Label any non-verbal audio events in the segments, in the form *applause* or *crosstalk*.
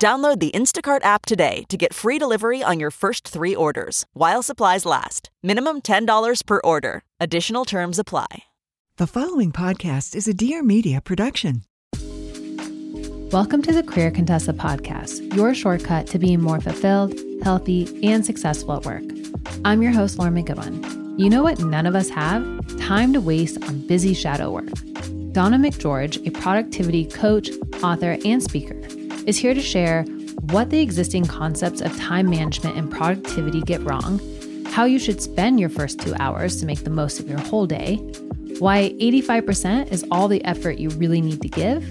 Download the Instacart app today to get free delivery on your first three orders while supplies last. Minimum $10 per order. Additional terms apply. The following podcast is a Dear Media production. Welcome to the Career Contessa podcast, your shortcut to being more fulfilled, healthy, and successful at work. I'm your host, Lauren McGoodwin. You know what none of us have? Time to waste on busy shadow work. Donna McGeorge, a productivity coach, author, and speaker, is here to share what the existing concepts of time management and productivity get wrong, how you should spend your first two hours to make the most of your whole day, why 85% is all the effort you really need to give.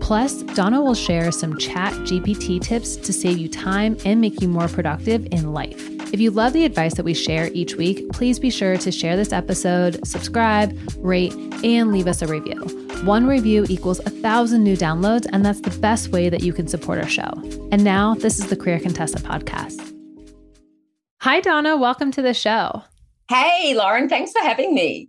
Plus, Donna will share some chat GPT tips to save you time and make you more productive in life. If you love the advice that we share each week, please be sure to share this episode, subscribe, rate, and leave us a review. One review equals a thousand new downloads, and that's the best way that you can support our show. And now, this is the Career Contessa podcast. Hi, Donna. Welcome to the show. Hey, Lauren. Thanks for having me.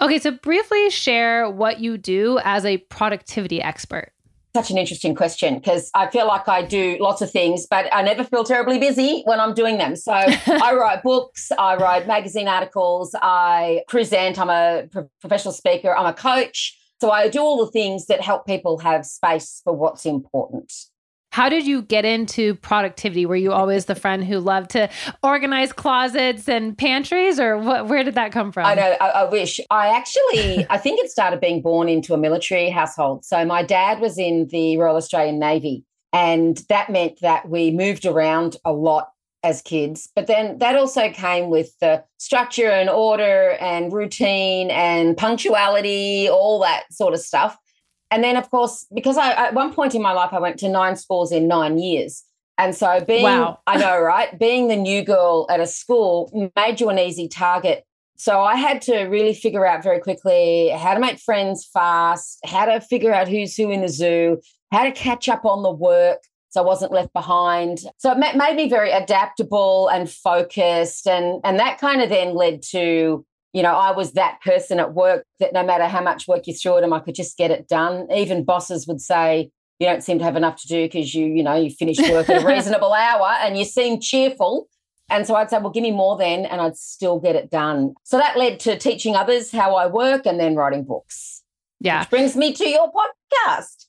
Okay, so briefly share what you do as a productivity expert such an interesting question because I feel like I do lots of things, but I never feel terribly busy when I'm doing them. So *laughs* I write books, I write magazine articles, I present, I'm a pro- professional speaker, I'm a coach. So I do all the things that help people have space for what's important. How did you get into productivity? Were you always the friend who loved to organize closets and pantries, or what, where did that come from? I know. I, I wish. I actually, *laughs* I think it started being born into a military household. So my dad was in the Royal Australian Navy, and that meant that we moved around a lot as kids. But then that also came with the structure and order and routine and punctuality, all that sort of stuff and then of course because I at one point in my life I went to nine schools in nine years. And so being wow. I know, right? Being the new girl at a school made you an easy target. So I had to really figure out very quickly how to make friends fast, how to figure out who's who in the zoo, how to catch up on the work so I wasn't left behind. So it made me very adaptable and focused and and that kind of then led to you know, I was that person at work that no matter how much work you threw at them, I could just get it done. Even bosses would say, you don't seem to have enough to do because you, you know, you finished work at a *laughs* reasonable hour and you seem cheerful. And so I'd say, well, give me more then, and I'd still get it done. So that led to teaching others how I work and then writing books. Yeah. Which brings me to your podcast.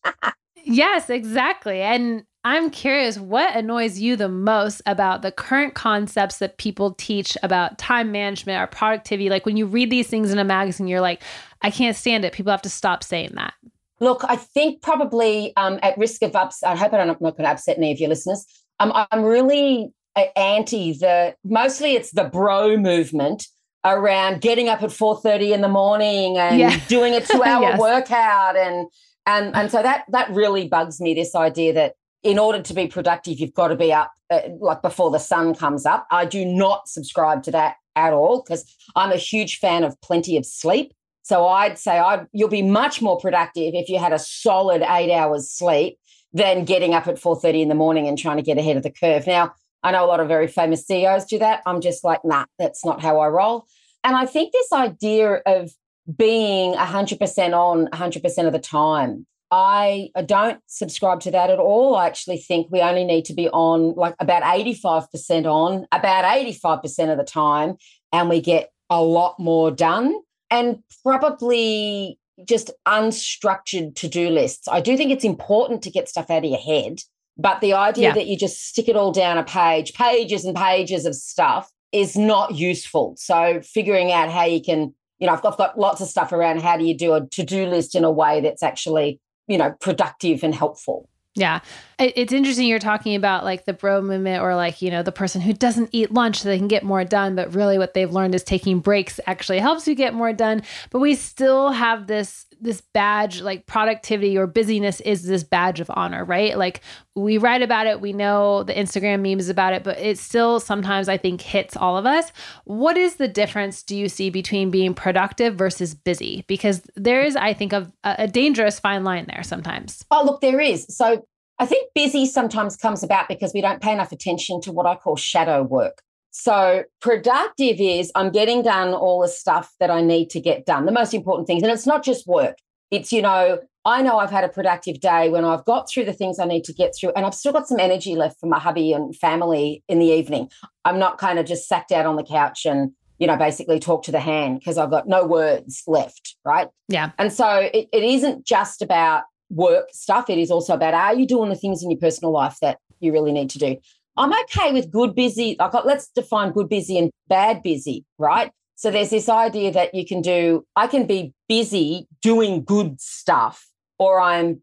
*laughs* yes, exactly. And I'm curious what annoys you the most about the current concepts that people teach about time management or productivity. Like when you read these things in a magazine, you're like, I can't stand it. People have to stop saying that. Look, I think probably um, at risk of ups, I hope I'm not going to upset any of your listeners. Um, I'm really anti the, mostly it's the bro movement around getting up at 4.30 in the morning and yeah. doing a *laughs* two hour yes. workout and and and so that that really bugs me this idea that in order to be productive, you've got to be up uh, like before the sun comes up. I do not subscribe to that at all because I'm a huge fan of plenty of sleep. So I'd say I'd, you'll be much more productive if you had a solid eight hours sleep than getting up at 4.30 in the morning and trying to get ahead of the curve. Now, I know a lot of very famous CEOs do that. I'm just like, nah, that's not how I roll. And I think this idea of being 100% on 100% of the time I don't subscribe to that at all. I actually think we only need to be on like about 85% on about 85% of the time, and we get a lot more done and probably just unstructured to do lists. I do think it's important to get stuff out of your head, but the idea yeah. that you just stick it all down a page, pages and pages of stuff, is not useful. So figuring out how you can, you know, I've got, I've got lots of stuff around how do you do a to-do list in a way that's actually, you know, productive and helpful. Yeah. It's interesting you're talking about like the bro movement or like, you know, the person who doesn't eat lunch so they can get more done. But really what they've learned is taking breaks actually helps you get more done. But we still have this this badge like productivity or busyness is this badge of honor, right? Like we write about it, we know the Instagram memes about it, but it still sometimes I think hits all of us. What is the difference do you see between being productive versus busy? Because there is, I think, of a, a dangerous fine line there sometimes. Oh, look, there is. So I think busy sometimes comes about because we don't pay enough attention to what I call shadow work. So productive is I'm getting done all the stuff that I need to get done, the most important things. And it's not just work. It's, you know, I know I've had a productive day when I've got through the things I need to get through and I've still got some energy left for my hubby and family in the evening. I'm not kind of just sat down on the couch and, you know, basically talk to the hand because I've got no words left. Right. Yeah. And so it, it isn't just about work stuff. It is also about are you doing the things in your personal life that you really need to do? I'm okay with good busy. Like, uh, let's define good busy and bad busy, right? So there's this idea that you can do, I can be busy doing good stuff, or I'm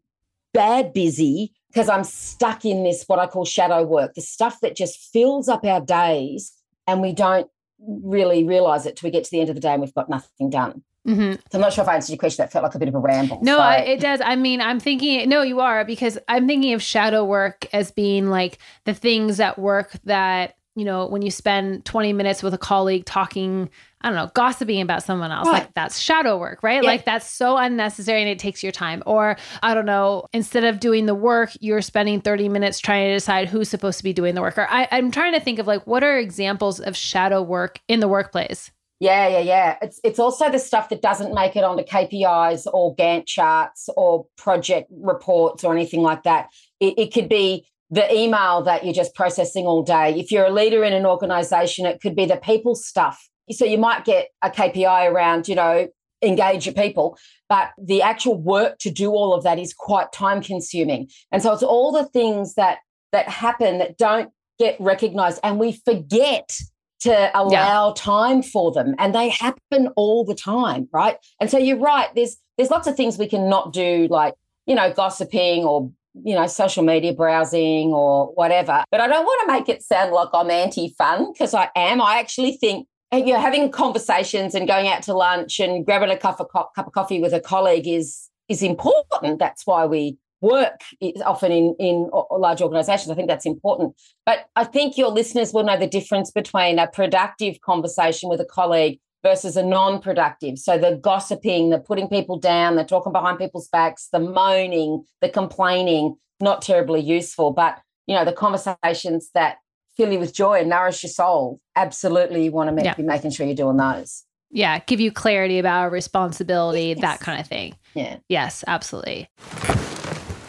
bad busy because I'm stuck in this, what I call shadow work, the stuff that just fills up our days and we don't really realize it till we get to the end of the day and we've got nothing done. Mm-hmm. So I'm not sure if I answered your question. That felt like a bit of a ramble. No, so. I, it does. I mean, I'm thinking. No, you are because I'm thinking of shadow work as being like the things at work that you know when you spend 20 minutes with a colleague talking. I don't know, gossiping about someone else. Right. Like that's shadow work, right? Yeah. Like that's so unnecessary and it takes your time. Or I don't know, instead of doing the work, you're spending 30 minutes trying to decide who's supposed to be doing the work. Or I, I'm trying to think of like what are examples of shadow work in the workplace? Yeah, yeah, yeah. It's it's also the stuff that doesn't make it onto KPIs or Gantt charts or project reports or anything like that. It, it could be the email that you're just processing all day. If you're a leader in an organization, it could be the people stuff. So you might get a KPI around, you know, engage your people, but the actual work to do all of that is quite time consuming. And so it's all the things that that happen that don't get recognized and we forget to allow yeah. time for them and they happen all the time right? And so you're right there's there's lots of things we can not do like you know gossiping or you know social media browsing or whatever but i don't want to make it sound like i'm anti-fun because i am. I actually think you know having conversations and going out to lunch and grabbing a cup of, cup of coffee with a colleague is is important. That's why we work is often in in large organizations. I think that's important. But i think your listeners will know the difference between a productive conversation with a colleague versus a non-productive. So the gossiping the putting people down the talking behind people's backs the moaning the complaining not terribly useful. But you know the conversations that fill you with joy and nourish your soul absolutely you want to make, yeah. be making sure you're doing those. Yeah give you clarity about responsibility yes. that kind of thing. Yeah. Yes absolutely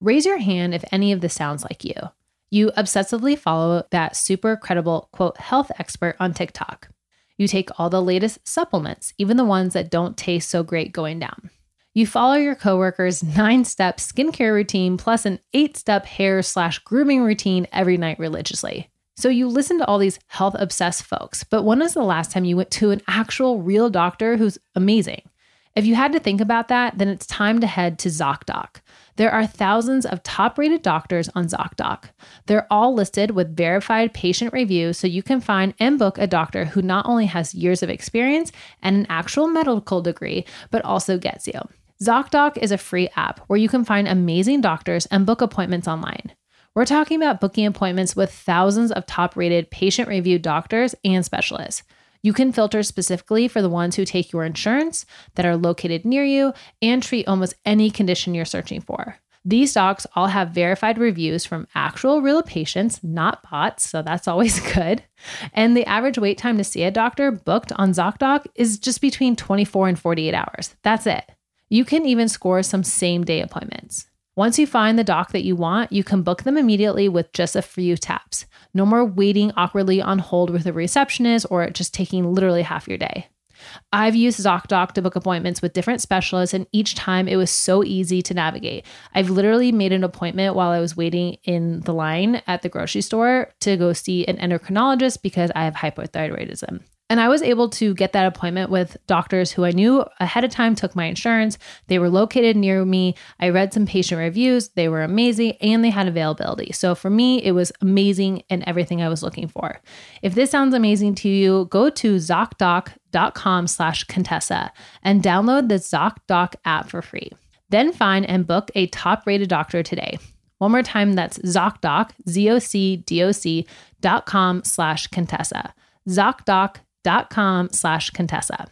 Raise your hand if any of this sounds like you. You obsessively follow that super credible, quote, health expert on TikTok. You take all the latest supplements, even the ones that don't taste so great going down. You follow your coworker's nine step skincare routine plus an eight step hair slash grooming routine every night religiously. So you listen to all these health obsessed folks, but when was the last time you went to an actual real doctor who's amazing? If you had to think about that, then it's time to head to ZocDoc. There are thousands of top rated doctors on ZocDoc. They're all listed with verified patient reviews, so you can find and book a doctor who not only has years of experience and an actual medical degree, but also gets you. ZocDoc is a free app where you can find amazing doctors and book appointments online. We're talking about booking appointments with thousands of top rated patient reviewed doctors and specialists. You can filter specifically for the ones who take your insurance, that are located near you, and treat almost any condition you're searching for. These docs all have verified reviews from actual real patients, not bots, so that's always *laughs* good. And the average wait time to see a doctor booked on ZocDoc is just between 24 and 48 hours. That's it. You can even score some same day appointments. Once you find the doc that you want, you can book them immediately with just a few taps. No more waiting awkwardly on hold with a receptionist or just taking literally half your day. I've used ZocDoc to book appointments with different specialists, and each time it was so easy to navigate. I've literally made an appointment while I was waiting in the line at the grocery store to go see an endocrinologist because I have hypothyroidism. And I was able to get that appointment with doctors who I knew ahead of time took my insurance. They were located near me. I read some patient reviews. They were amazing and they had availability. So for me, it was amazing and everything I was looking for. If this sounds amazing to you, go to ZocDoc.com slash Contessa and download the ZocDoc app for free. Then find and book a top rated doctor today. One more time, that's ZocDoc, Z-O-C-D-O-C dot com slash Contessa. ZocDoc dot com slash Contessa.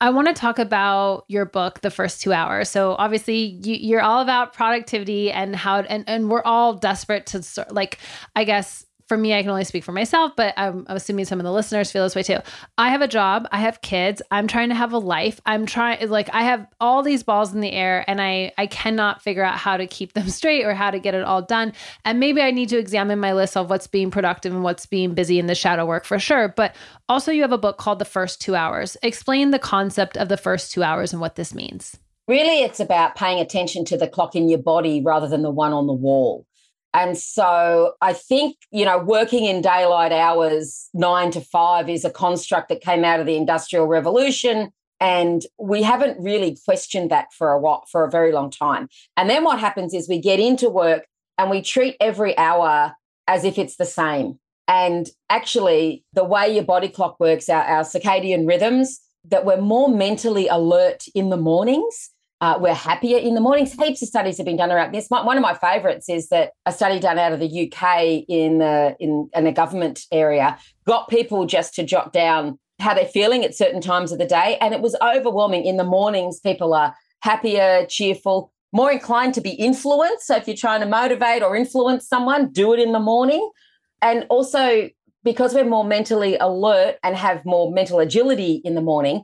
I want to talk about your book, The First Two Hours. So obviously you, are all about productivity and how, and, and we're all desperate to sort, like, I guess, for me, I can only speak for myself, but I'm, I'm, assuming some of the listeners feel this way too. I have a job, I have kids, I'm trying to have a life. I'm trying like I have all these balls in the air and I I cannot figure out how to keep them *laughs* straight or how to get it all done. And maybe I need to examine my list of what's being productive and what's being busy in the shadow work for sure. But also you have a book called The First 2 Hours. Explain the concept of the first 2 hours and what this means. Really, it's about paying attention to the clock in your body rather than the one on the wall. And so I think, you know, working in daylight hours, nine to five, is a construct that came out of the Industrial Revolution. And we haven't really questioned that for a while, for a very long time. And then what happens is we get into work and we treat every hour as if it's the same. And actually, the way your body clock works, our, our circadian rhythms, that we're more mentally alert in the mornings uh, we're happier in the mornings. Heaps of studies have been done around this. one of my favourites is that a study done out of the UK in the in, in a government area got people just to jot down how they're feeling at certain times of the day, and it was overwhelming. In the mornings, people are happier, cheerful, more inclined to be influenced. So if you're trying to motivate or influence someone, do it in the morning. And also because we're more mentally alert and have more mental agility in the morning,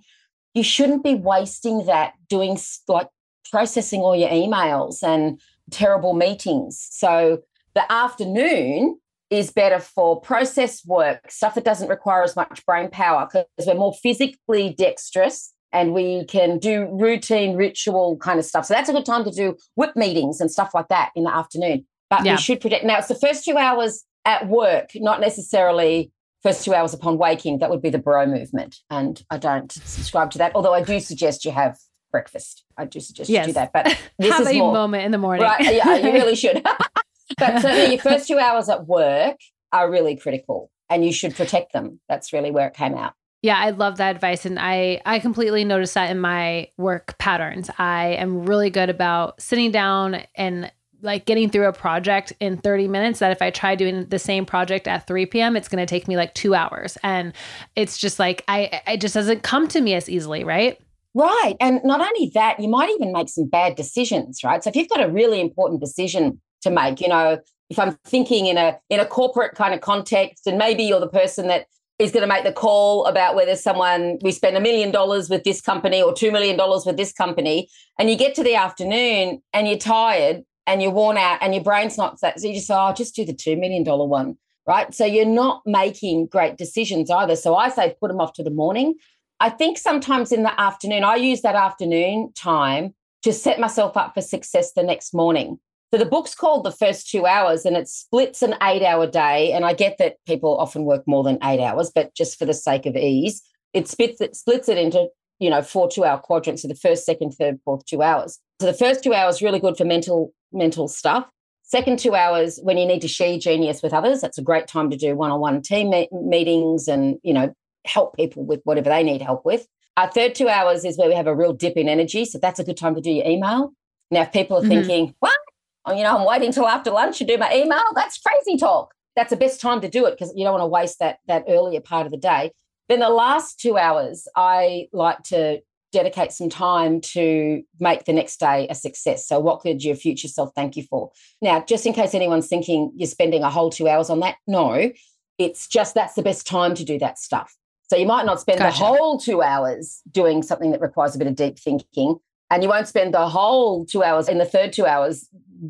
you shouldn't be wasting that doing like processing all your emails and terrible meetings. So the afternoon is better for process work, stuff that doesn't require as much brain power because we're more physically dexterous and we can do routine ritual kind of stuff. So that's a good time to do whip meetings and stuff like that in the afternoon. But yeah. we should protect. Now, it's the first two hours at work, not necessarily first two hours upon waking, that would be the bro movement. And I don't subscribe to that, although I do suggest you have breakfast. I do suggest yes. you do that. But *laughs* this have is a more, moment in the morning. Right, yeah, *laughs* you really should. *laughs* but certainly your first two hours at work are really critical and you should protect them. That's really where it came out. Yeah, I love that advice and I I completely notice that in my work patterns. I am really good about sitting down and like getting through a project in 30 minutes that if I try doing the same project at 3 p.m., it's going to take me like two hours. And it's just like, I, it just doesn't come to me as easily, right? Right. And not only that, you might even make some bad decisions, right? So if you've got a really important decision to make, you know, if I'm thinking in a in a corporate kind of context, and maybe you're the person that is going to make the call about whether someone we spend a million dollars with this company or two million dollars with this company, and you get to the afternoon and you're tired and you're worn out and your brain's not that. So you just say, oh, I'll just do the $2 million one, one, right? So you're not making great decisions either. So I say put them off to the morning. I think sometimes in the afternoon, I use that afternoon time to set myself up for success the next morning. So the book's called The First Two Hours and it splits an eight hour day. And I get that people often work more than eight hours, but just for the sake of ease, it splits it, splits it into, you know, four two hour quadrants. So the first, second, third, fourth two hours. So the first two hours really good for mental mental stuff. Second two hours when you need to share genius with others. That's a great time to do one-on-one team me- meetings and, you know, help people with whatever they need help with. Our third two hours is where we have a real dip in energy. So that's a good time to do your email. Now, if people are mm-hmm. thinking, what? Oh, you know, I'm waiting till after lunch to do my email. That's crazy talk. That's the best time to do it because you don't want to waste that that earlier part of the day. Then the last two hours, I like to dedicate some time to make the next day a success. So, what could your future self thank you for? Now, just in case anyone's thinking you're spending a whole two hours on that, no, it's just that's the best time to do that stuff. So, you might not spend gotcha. the whole two hours doing something that requires a bit of deep thinking, and you won't spend the whole two hours in the third two hours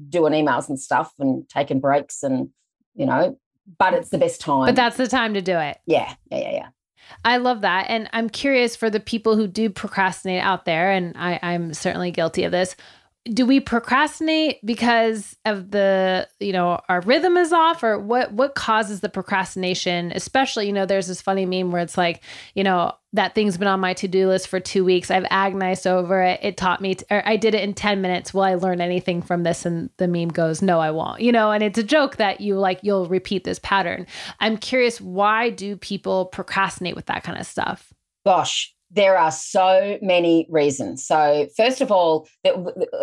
doing emails and stuff and taking breaks and, you know, but it's the best time. But that's the time to do it. Yeah, yeah, yeah, yeah. I love that. And I'm curious for the people who do procrastinate out there, and I, I'm certainly guilty of this do we procrastinate because of the you know our rhythm is off or what what causes the procrastination? Especially you know there's this funny meme where it's like you know that thing's been on my to-do list for two weeks. I've agonized over it. It taught me or i did it in 10 minutes. Will i learn anything from this? And the meme goes no i won't. You know and it's a joke that you like you'll repeat this pattern. I'm curious why do people procrastinate with that kind of stuff? Gosh there are so many reasons. So, first of all,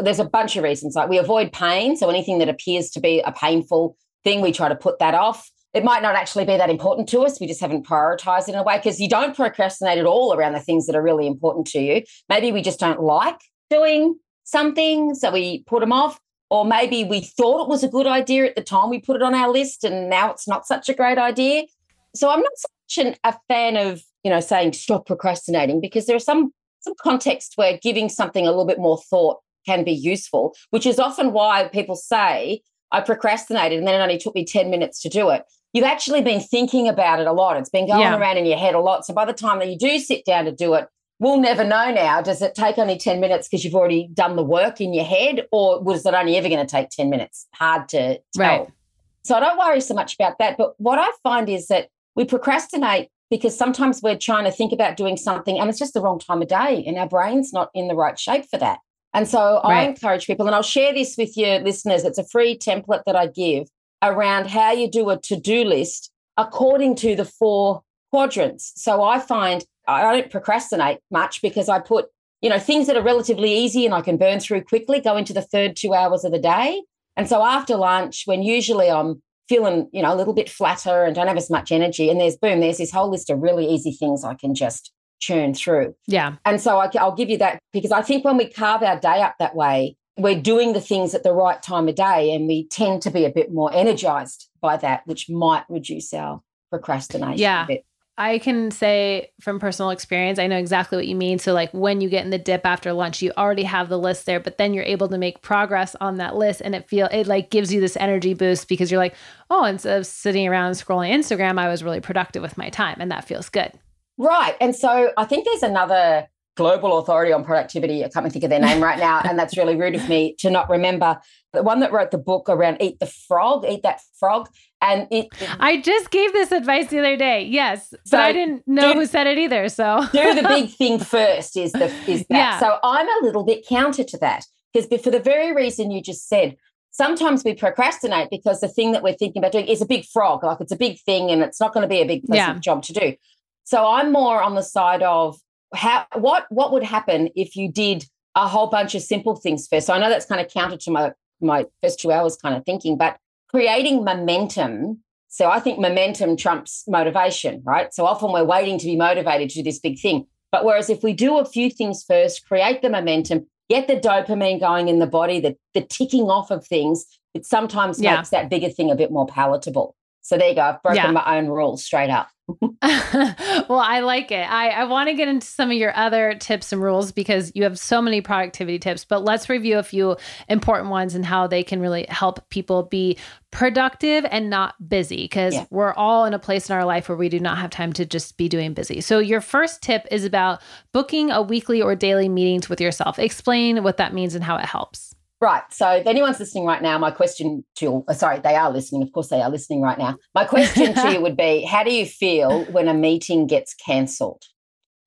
there's a bunch of reasons. Like we avoid pain. So, anything that appears to be a painful thing, we try to put that off. It might not actually be that important to us. We just haven't prioritized it in a way because you don't procrastinate at all around the things that are really important to you. Maybe we just don't like doing something. So, we put them off. Or maybe we thought it was a good idea at the time we put it on our list and now it's not such a great idea. So, I'm not such an, a fan of you know, saying stop procrastinating because there are some some context where giving something a little bit more thought can be useful, which is often why people say, I procrastinated and then it only took me 10 minutes to do it. You've actually been thinking about it a lot. It's been going yeah. around in your head a lot. So by the time that you do sit down to do it, we'll never know now. Does it take only 10 minutes because you've already done the work in your head, or was it only ever going to take 10 minutes? Hard to tell. Right. So I don't worry so much about that. But what I find is that we procrastinate because sometimes we're trying to think about doing something and it's just the wrong time of day and our brain's not in the right shape for that. And so right. I encourage people, and I'll share this with your listeners. It's a free template that I give around how you do a to do list according to the four quadrants. So I find I don't procrastinate much because I put, you know, things that are relatively easy and I can burn through quickly go into the third two hours of the day. And so after lunch, when usually I'm feeling, you know, a little bit flatter and don't have as much energy. And there's boom, there's this whole list of really easy things I can just churn through. Yeah. And so I, will give you that because I think when we carve our day up that way, we're doing the things at the right time of day and we tend to be a bit more energized by that, which might reduce our procrastination yeah. I can say from personal experience, I know exactly what you mean. So, like when you get in the dip after lunch, you already have the list there, but then you're able to make progress on that list, and it feel it like gives you this energy boost because you're like, oh, instead of sitting around scrolling Instagram, I was really productive with my time, and that feels good. Right, and so I think there's another global authority on productivity. I can't think of their name right now, and that's really rude of me to not remember. The one that wrote the book around Eat the Frog, Eat That Frog, and it. I just gave this advice the other day. Yes, so but I didn't know do, who said it either. So do the *laughs* big thing first. Is the is that? Yeah. So I'm a little bit counter to that because for the very reason you just said. Sometimes we procrastinate because the thing that we're thinking about doing is a big frog, like it's a big thing and it's not going to be a big yeah. job to do. So I'm more on the side of how what what would happen if you did a whole bunch of simple things first? So I know that's kind of counter to my my first two hours kind of thinking, but creating momentum. So I think momentum trumps motivation, right? So often we're waiting to be motivated to do this big thing. But whereas if we do a few things first, create the momentum, get the dopamine going in the body, the, the ticking off of things, it sometimes yeah. makes that bigger thing a bit more palatable. So there you go. I've broken yeah. my own rules straight up. *laughs* well, I like it. I, I want to get into some of your other tips and rules because you have so many productivity tips, but let's review a few important ones and how they can really help people be productive and not busy because yeah. we're all in a place in our life where we do not have time to just be doing busy. So, your first tip is about booking a weekly or daily meetings with yourself. Explain what that means and how it helps. Right. So if anyone's listening right now, my question to you, uh, sorry, they are listening. Of course, they are listening right now. My question to you *laughs* would be How do you feel when a meeting gets cancelled?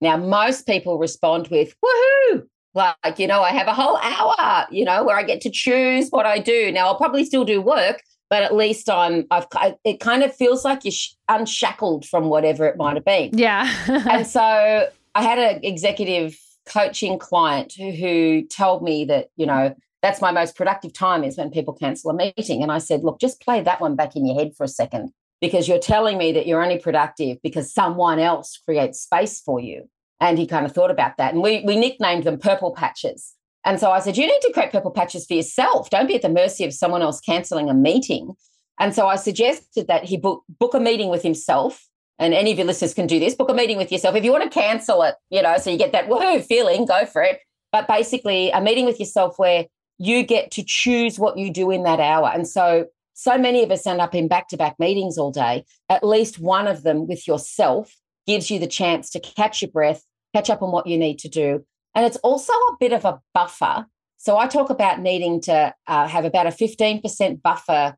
Now, most people respond with, woohoo, like, you know, I have a whole hour, you know, where I get to choose what I do. Now, I'll probably still do work, but at least I'm, I've, it kind of feels like you're unshackled from whatever it might have been. Yeah. and *laughs* so I had an executive coaching client who, who told me that, you know, that's my most productive time is when people cancel a meeting. And I said, look, just play that one back in your head for a second because you're telling me that you're only productive because someone else creates space for you. And he kind of thought about that. And we, we nicknamed them purple patches. And so I said, you need to create purple patches for yourself. Don't be at the mercy of someone else canceling a meeting. And so I suggested that he book, book a meeting with himself. And any of your listeners can do this book a meeting with yourself. If you want to cancel it, you know, so you get that woohoo feeling, go for it. But basically, a meeting with yourself where you get to choose what you do in that hour. And so, so many of us end up in back to back meetings all day. At least one of them with yourself gives you the chance to catch your breath, catch up on what you need to do. And it's also a bit of a buffer. So I talk about needing to uh, have about a 15% buffer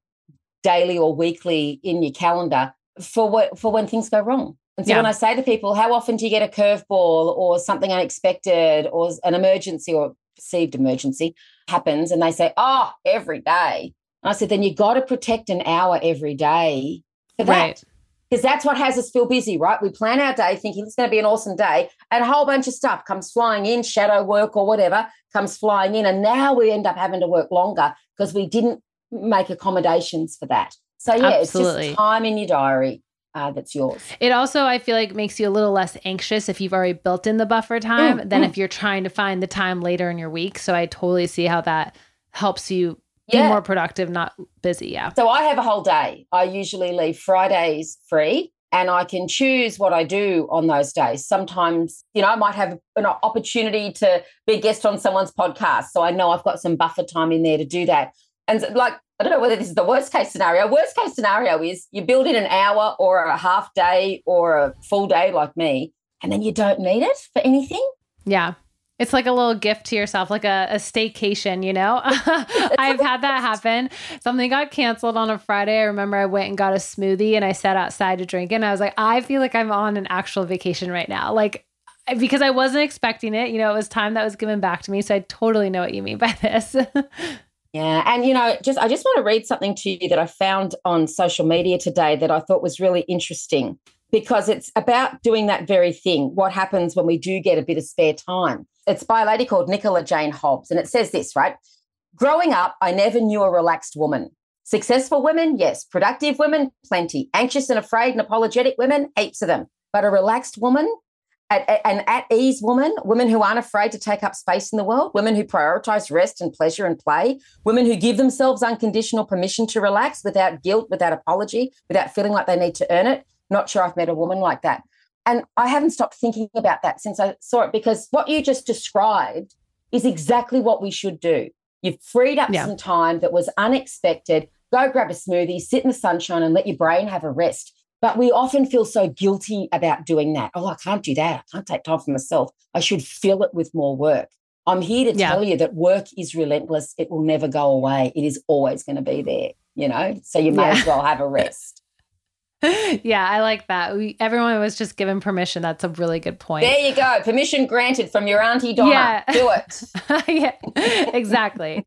daily or weekly in your calendar for what, for when things go wrong. And so yeah. when I say to people, how often do you get a curveball or something unexpected or an emergency or perceived emergency happens and they say, oh, every day. And I said, then you got to protect an hour every day for that. Right. Because that's what has us feel busy, right? We plan our day thinking it's going to be an awesome day, and a whole bunch of stuff comes flying in, shadow work or whatever comes flying in. And now we end up having to work longer because we didn't make accommodations for that. So, yeah, Absolutely. it's just time in your diary uh, that's yours. It also, I feel like, makes you a little less anxious if you've already built in the buffer time mm, than mm. if you're trying to find the time later in your week. So I totally see how that helps you yeah. be more productive, not busy. Yeah. So I have a whole day. I usually leave Fridays free and I can choose what I do on those days. Sometimes, you know, I might have an opportunity to be a guest on someone's podcast. So I know I've got some buffer time in there to do that. And like I don't know whether this is the worst case scenario. Worst case scenario is you build in an hour or a half day or a full day like me, and then you don't need it for anything. Yeah. It's like a little gift to yourself, like a, a staycation, you know? *laughs* I've had that happen. Something got canceled on a Friday. I remember I went and got a smoothie and I sat outside to drink it. And I was like, I feel like I'm on an actual vacation right now. Like, because I wasn't expecting it. You know, it was time that was given back to me. So I totally know what you mean by this. *laughs* Yeah. And, you know, just I just want to read something to you that I found on social media today that I thought was really interesting because it's about doing that very thing. What happens when we do get a bit of spare time? It's by a lady called Nicola Jane Hobbs. And it says this, right? Growing up, I never knew a relaxed woman. Successful women, yes. Productive women, plenty. Anxious and afraid and apologetic women, heaps of them. But a relaxed woman, an at ease woman, women who aren't afraid to take up space in the world, women who prioritize rest and pleasure and play, women who give themselves unconditional permission to relax without guilt, without apology, without feeling like they need to earn it. Not sure I've met a woman like that. And I haven't stopped thinking about that since I saw it because what you just described is exactly what we should do. You've freed up yeah. some time that was unexpected. Go grab a smoothie, sit in the sunshine, and let your brain have a rest. But we often feel so guilty about doing that. Oh, I can't do that. I can't take time for myself. I should fill it with more work. I'm here to yeah. tell you that work is relentless. It will never go away. It is always going to be there, you know? So you may yeah. as well have a rest. *laughs* yeah, I like that. We, everyone was just given permission. That's a really good point. There you go. Permission granted from your auntie Donna. Yeah. Do it. *laughs* yeah, exactly.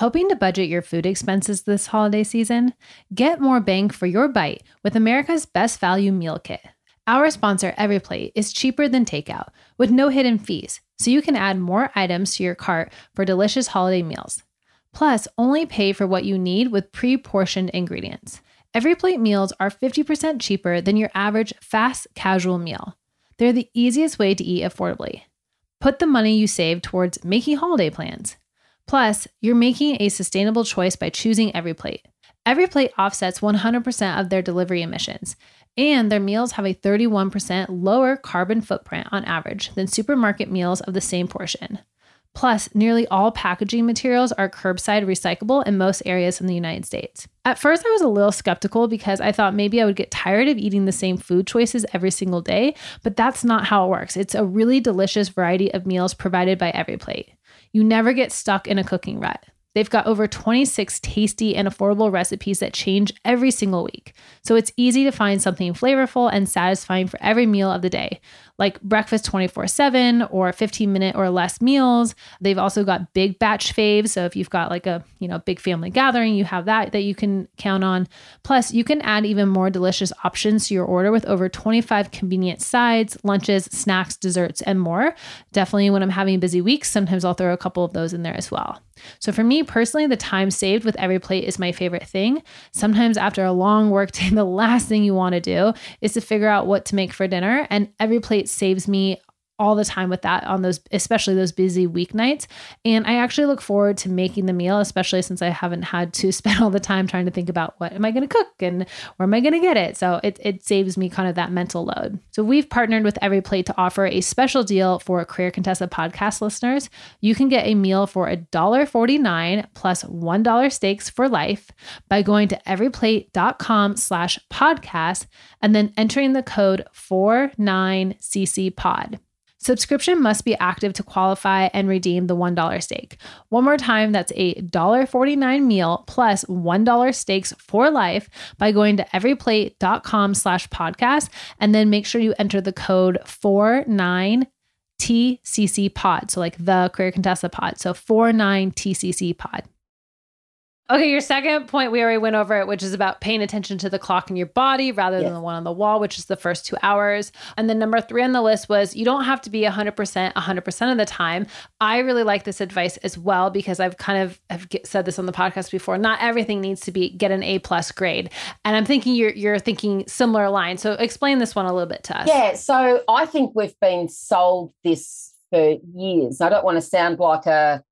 Hoping to budget your food expenses this holiday season? Get more bang for your bite with America's Best Value Meal Kit. Our sponsor, EveryPlate, is cheaper than takeout with no hidden fees, so you can add more items to your cart for delicious holiday meals. Plus, only pay for what you need with pre portioned ingredients. EveryPlate meals are 50% cheaper than your average fast casual meal. They're the easiest way to eat affordably. Put the money you save towards making holiday plans. Plus, you're making a sustainable choice by choosing EveryPlate. EveryPlate offsets 100% of their delivery emissions, and their meals have a 31% lower carbon footprint on average than supermarket meals of the same portion. Plus, nearly all packaging materials are curbside recyclable in most areas in the United States. At first, I was a little skeptical because I thought maybe I would get tired of eating the same food choices every single day, but that's not how it works. It's a really delicious variety of meals provided by EveryPlate. You never get stuck in a cooking rut. They've got over 26 tasty and affordable recipes that change every single week. So it's easy to find something flavorful and satisfying for every meal of the day like breakfast 24 7 or 15 minute or less meals. They've also got big batch faves. So if you've got like a, you know, big family gathering, you have that that you can count on. Plus, you can add even more delicious options to your order with over 25 convenient sides, lunches, snacks, desserts, and more. Definitely when I'm having busy weeks, sometimes I'll throw a couple of those in there as well. So for me personally, the time saved with EveryPlate is my favorite thing. Sometimes after a long work day, *laughs* the last thing you want to do is to figure out what to make for dinner. And EveryPlate saves me all the time with that on those especially those busy weeknights. And i actually look forward to making the meal especially since i haven't had to *laughs* spend all the time trying to think about what am i going to cook and where am i going to get it. So it, it saves me kind of that mental load. So we've partnered with EveryPlate to offer a special deal for career contessa podcast listeners. You can get a meal for $1.49 plus $1 steaks for life by going to everyplate.com slash podcast and then entering the code 49cc pod Subscription must be active to qualify and redeem the $1 steak. One more time, that's a $1.49 meal plus 1 steaks for life by going to everyplate.com slash podcast and then make sure you enter the code 49 TCC pod. So like the Career Contessa pod. So 49 TCC pod. Okay, your second point, we already went over it, which is about paying attention to the clock in your body rather yes. than the one on the wall, which is the first two hours. And then number three on the list was you don't have to be 100% 100% of the time. I really like this advice as well because I've kind of have said this on the podcast before. Not everything needs to be get an A plus grade. And I'm thinking you're, you're thinking similar lines. So explain this one a little bit to us. Yeah, so I think we've been sold this for years. I don't want to sound like a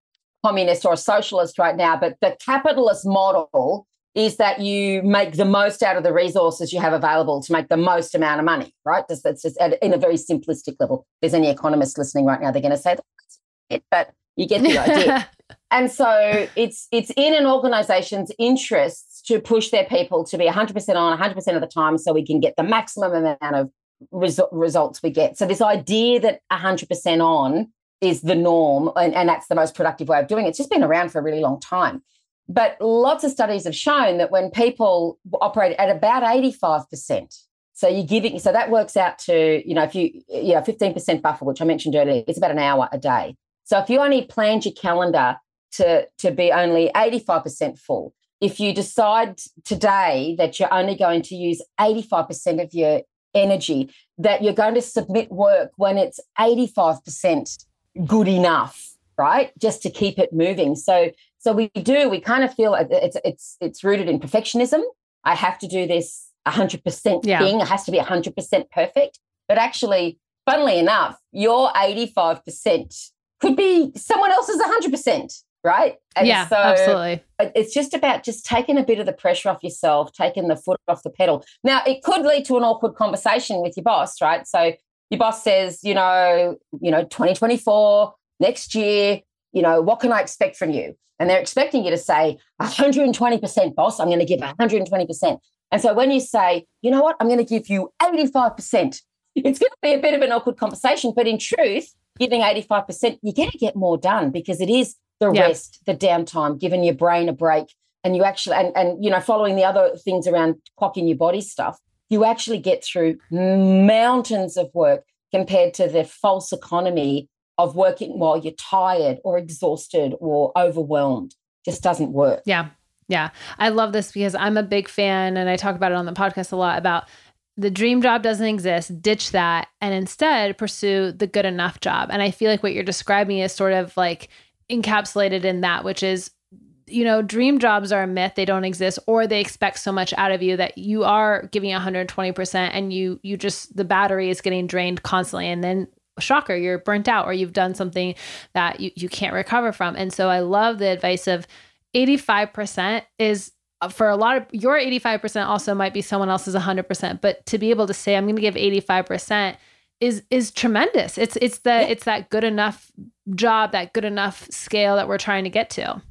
communist or a socialist right now, but the capitalist model is that you make the most out of the resources you have available to make the most amount of money, right? That's, that's just at, in a very simplistic level. If there's any economists listening right now, they're going to say it, but you get the idea. *laughs* and so it's it's in an organization's interests to push their people to be 100% on 100% of the time so we can get the maximum amount of resu- results we get. So this idea that 100% on is the norm and, and that's the most productive way of doing it. It's just been around for a really long time. But lots of studies have shown that when people operate at about 85%, so you're giving, so that works out to, you know, if you, yeah, 15% buffer, which I mentioned earlier, it's about an hour a day. So if you only planned your calendar to, to be only 85% full, if you decide today that you're only going to use 85% of your energy, that you're going to submit work when it's 85% good enough, right? Just to keep it moving. So so we do. We kind of feel it's it's it's rooted in perfectionism. I have to do this a hundred percent Yeah. thing. It has to be a hundred percent perfect. But actually, funnily enough, your 85% could be someone else's 100%, right? And yeah, so absolutely. it's just about just taking a bit of the pressure off yourself, taking the foot off the pedal. Now, it could lead to an awkward conversation with your boss, right? So your boss says, you know, you know, 2024, next year, you know, what can I expect from you? And they're expecting you to say 120%, boss, I'm going to give 120%. And so when you say, you know what, I'm going to give you 85%, it's going to be a bit of an awkward conversation. But in truth, giving 85%, you're going to get more done because it is the Yeah. rest, the downtime, giving your brain a break. And you actually, and, and, you know, following the other things around clocking your body stuff, you actually get through mountains of work compared to the false economy of working while you're tired or exhausted or overwhelmed. Just doesn't work. Yeah. Yeah. I love this because I'm a big fan and I talk about it on the podcast a lot about the dream job doesn't exist, ditch that and instead pursue the good enough job. And I feel like what you're describing is sort of like encapsulated in that, which is you know, dream jobs are a myth, they don't exist or they expect so much out of you that you are giving 120% and you you just the battery is getting drained constantly and then shocker, you're burnt out or you've done something that you, you can't recover from. And so I love the advice of 85% is uh, for a lot of your 85% also might be someone else's 100%, but to be able to say I'm going to give 85% is is tremendous. It's it's the it's that good enough job, that good enough scale that we're trying to get to.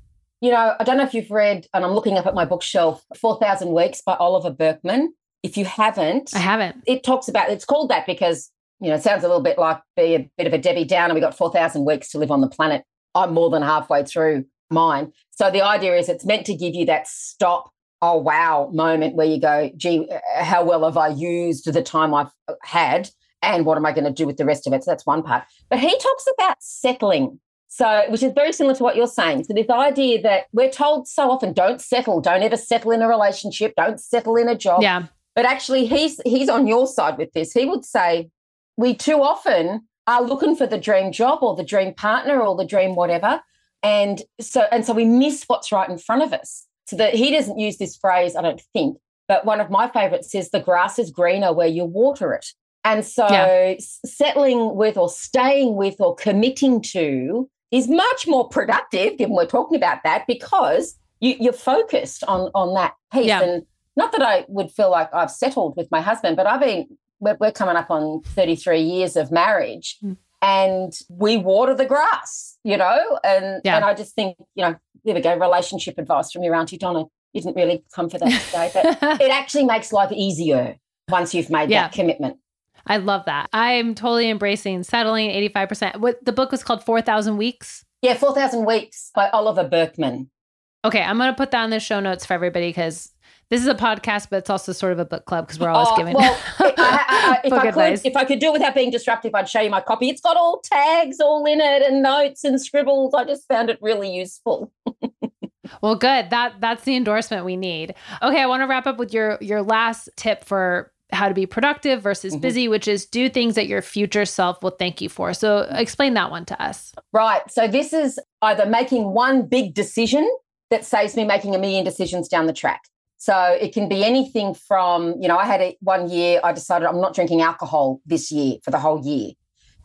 You know, I don't know if you've read, and I'm looking up at my bookshelf, 4,000 Weeks by Oliver Burkeman. If you haven't, I haven't. it talks about it's called that because you know it sounds a little bit like be a bit of a Debbie Downer. We got four thousand weeks to live on the planet. I'm more than halfway through mine. So the idea is it's meant to give you that stop, oh wow moment where you go, gee, uh, how well have I used the time I've uh, had, and what am I going to do with the rest of it? So that's one part. But he talks about settling. So, which is very similar to what you're saying. So, this idea that we're told so often, don't settle, don't ever settle in a relationship, don't settle in a job. Yeah. But actually, he's he's on your side with this. He would say we too often are looking for the dream job or the dream partner or the dream whatever, and so and so we miss what's right in front of us. So that he doesn't use this phrase, I don't think, but one of my favorites says the grass is greener where you water it. And so Yeah. settling with or staying with or committing to is much more productive, given we're talking about that, because you, you're focused on on that piece. Yeah. And not that I would feel like I've settled with my husband, but I've been we're, we're coming up on 33 years of marriage Mm. and we water the grass, you know, and Yeah. and I just think, you know, there we go, relationship advice from your auntie Donna. You didn't really come for that today, but *laughs* it actually makes life easier once you've made Yeah. that commitment. I love that. I'm totally embracing settling 85%. What the book was called 4,000 Weeks. Yeah, 4,000 Weeks by Oliver Burkeman. Okay, I'm going to put that in the show notes for everybody because this is a podcast, but it's also sort of a book club because we're always Oh, giving well, *laughs* I, I, I, if, I could, advice. if I could do it without being disruptive, I'd show you my copy. It's got all tags all in it and notes and scribbles. I just found it really useful. *laughs* Well, good. That that's the endorsement we need. Okay, I want to wrap up with your your last tip for how to be productive versus Mhm. busy, which is do things that your future self will thank you for. So explain that one to us. Right. So this is either making one big decision that saves me making a million decisions down the track. So it can be anything from, you know, I had a, one year, I decided I'm not drinking alcohol this year for the whole year.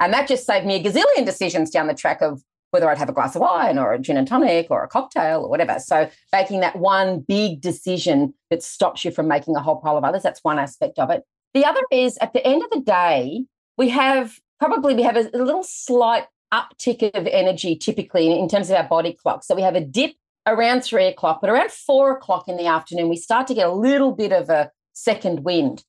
And that just saved me a gazillion decisions down the track of whether I'd have a glass of wine or a gin and tonic or a cocktail or whatever. So making that one big decision that stops you from making a whole pile of others, that's one aspect of it. The other is at the end of the day, we have probably we have a, little slight uptick of energy typically in, in terms of our body clock. So we have a dip around three o'clock, but around four o'clock in the afternoon, we start to get a little bit of a second wind.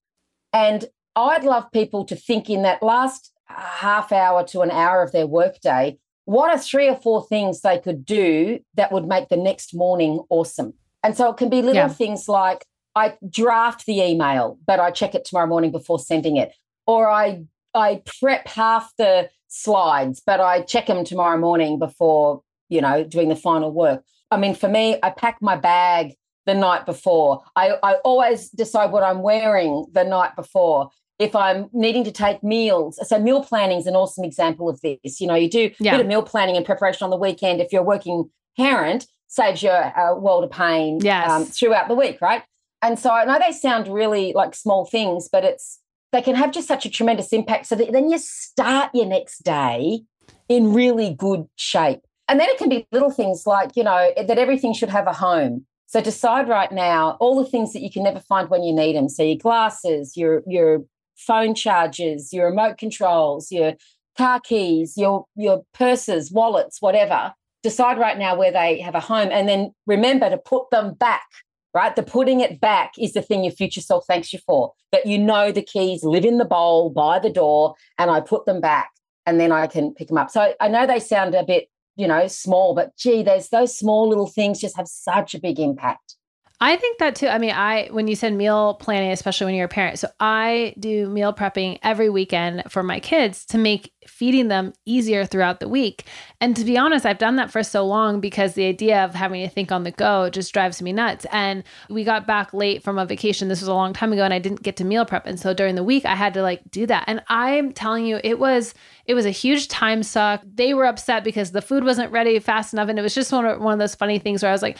And I'd love people to think in that last uh, half hour to an hour of their workday, what are three or four things they could do that would make the next morning awesome? And so it can be little Yeah. things like I draft the email, but I check it tomorrow morning before sending it, or I I prep half the slides, but I check them tomorrow morning before you know doing the final work. I mean, for me, I pack my bag the night before. I, I always decide what I'm wearing the night before. If I'm needing to take meals, so meal planning is an awesome example of this. You know, you do Yeah. a bit of meal planning and preparation on the weekend. If you're a working parent, saves you a world of pain Yes. um, throughout the week, right? And so I know they sound really like small things, but it's they can have just such a tremendous impact. So that then you start your next day in really good shape. And then it can be little things like, you know, that everything should have a home. So decide right now all the things that you can never find when you need them. So your glasses, your your phone chargers, your remote controls, your car keys, your your purses, wallets, whatever. Decide right now where they have a home and then remember to put them back. Right? The putting it back is the thing your future self thanks you for. That you know the keys live in the bowl by the door and I put them back and then I can pick them up. So I know they sound a bit you know, small, but gee, there's those small little things just have such a big impact. I think that too. I mean, I when you said meal planning, especially when you're a parent, so I do meal prepping every weekend for my kids to make feeding them easier throughout the week. And to be honest, I've done that for so long because the idea of having to think on the go just drives me nuts. And we got back late from a vacation. This was a long time ago, and I didn't get to meal prep. And so during the week, I had to like do that. And I'm telling you, it was it was a huge time suck. They were upset because the food wasn't ready fast enough, and it was just one of, one of those funny things where I was like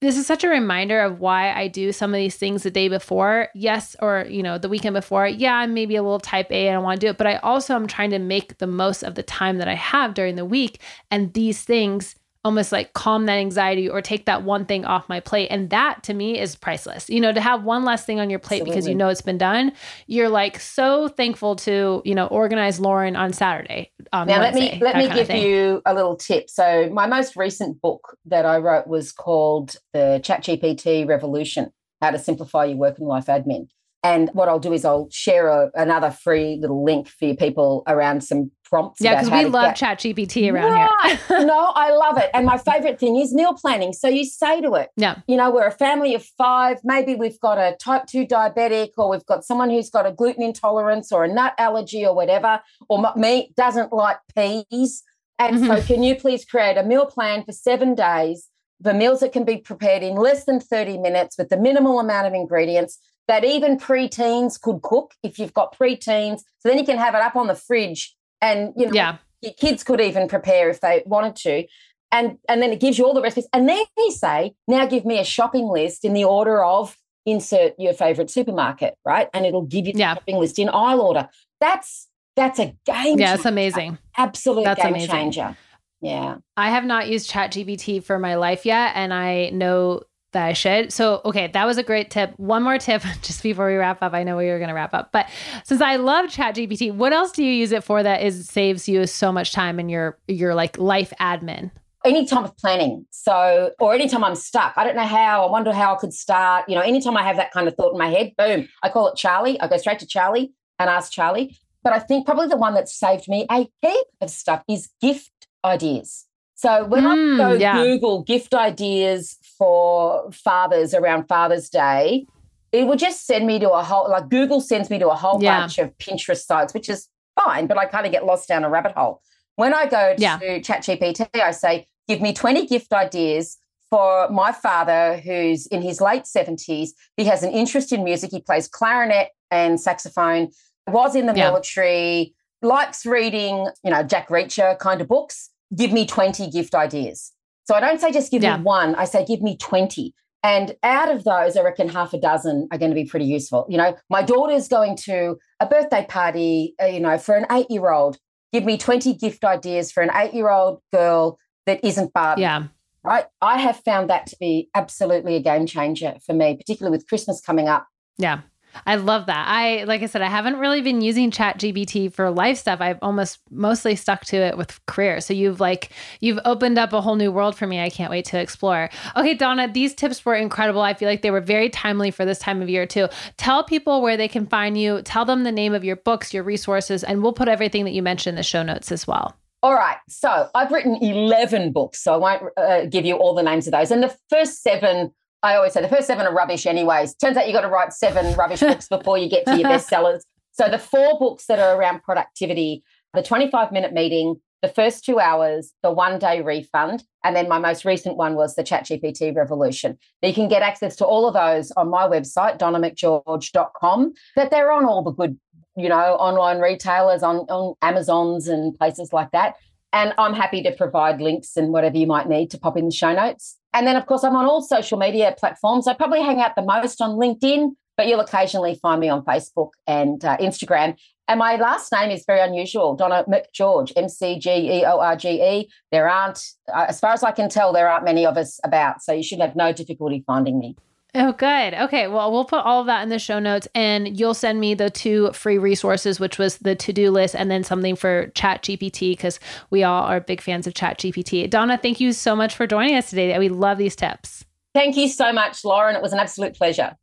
this is such a reminder of why I do some of these things the day before. Yes, or you know, the weekend before. Yeah, I'm maybe a little type A and I want to do it, but I also am trying to make the most of the time that I have during the week. And these things almost like calm that anxiety or take that one thing off my plate. And that to me is priceless. You know, to have one less thing on your plate Absolutely. because you know it's been done, you're like so thankful to, you know, organize Lauren on Saturday. Um, now Wednesday, let me let me give you a little tip. So my most recent book that I wrote was called The ChatGPT Revolution: How to Simplify Your Work and Life Admin. And what I'll do is I'll share a, another free little link for you people around some prompts. Yeah, because we love get... ChatGPT around right. here. *laughs* no, I love it. And my favorite thing is meal planning. So you say to it, yeah, you know, we're a family of five. Maybe we've got a type two diabetic, or we've got someone who's got a gluten intolerance or a nut allergy or whatever, or me doesn't like peas. And mm-hmm. so, can you please create a meal plan for seven days? The meals that can be prepared in less than 30 minutes with the minimal amount of ingredients that even preteens could cook if you've got preteens. So then you can have it up on the fridge and you know yeah. your kids could even prepare if they wanted to. And and then it gives you all the recipes. And then you say, now give me a shopping list in the order of insert your favorite supermarket, right? And it'll give you the yeah. shopping list in aisle order. That's that's a game. Yeah, it's amazing. Absolute that's game amazing. changer. Yeah. I have not used ChatGPT for my life yet. And I know that I should. So, okay, that was a great tip. One more tip *laughs* just before we wrap up. I know we were going to wrap up, but since I love ChatGPT, what else do you use it for that is saves you so much time in your your like life admin? Any time of planning. So, or anytime I'm stuck, I don't know how, I wonder how I could start. You know, anytime I have that kind of thought in my head, boom, I call it Charlie. I go straight to Charlie and ask Charlie. But I think probably the one that saved me a heap of stuff is gift ideas. So when mm, I go yeah. Google gift ideas for fathers around Father's Day, it will just send me to a whole like Google sends me to a whole yeah. bunch of Pinterest sites, which is fine, but I kind of get lost down a rabbit hole. When I go to yeah. ChatGPT, I say, give me 20 gift ideas for my father who's in his late 70s. He has an interest in music. He plays clarinet and saxophone, was in the yeah. military, likes reading, you know, Jack Reacher kind of books give me 20 gift ideas. So I don't say just give yeah. me one, I say give me 20. And out of those, I reckon half a dozen are going to be pretty useful. You know, my daughter's going to a birthday party, uh, you know, for an eight year old. Give me 20 gift ideas for an eight year old girl that isn't Barbie. Yeah. Right. I have found that to be absolutely a game changer for me, particularly with Christmas coming up. Yeah. I love that. I like I said, I haven't really been using Chat GPT for life stuff. I've almost mostly stuck to it with career. So you've like you've opened up a whole new world for me. I can't wait to explore. Okay, Donna, these tips were incredible. I feel like they were very timely for this time of year too. Tell people where they can find you. Tell them the name of your books, your resources, and we'll put everything that you mentioned in the show notes as well. All right. So I've written 11 books. So I won't uh, give you all the names of those. And the first seven I always say the first seven are rubbish, anyways. Turns out you got to write seven rubbish books before you get to your bestsellers. *laughs* So the four books that are around productivity, the 25 minute meeting, the first two hours, the one day refund, and then my most recent one was the ChatGPT revolution. You can get access to all of those on my website, donnamcgeorge.com, that they're on all the good, you know, online retailers, on, on Amazons and places like that. And I'm happy to provide links and whatever you might need to pop in the show notes. And then, of course, I'm on all social media platforms. I probably hang out the most on LinkedIn, but you'll occasionally find me on Facebook and uh, Instagram. And my last name is very unusual, Donna McGeorge, M C G E O R G E. There aren't, uh, as far as I can tell, there aren't many of us about. So you should have no difficulty finding me. Oh, good. Okay. Well, we'll put all of that in the show notes and you'll send me the two free resources, which was the to do list and then something for Chat GPT, because we all are big fans of Chat GPT. Donna, thank you so much for joining us today. We love these tips. Thank you so much, Lauren. It was an absolute pleasure.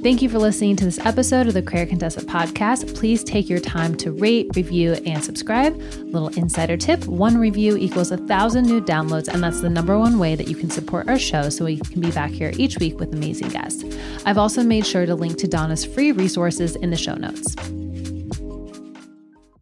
Thank you for listening to this episode of the Career Contessa podcast. Please take your time to rate, review, and subscribe. Little insider tip one review equals a thousand new downloads, and that's the number one way that you can support our show so we can be back here each week with amazing guests. I've also made sure to link to Donna's free resources in the show notes.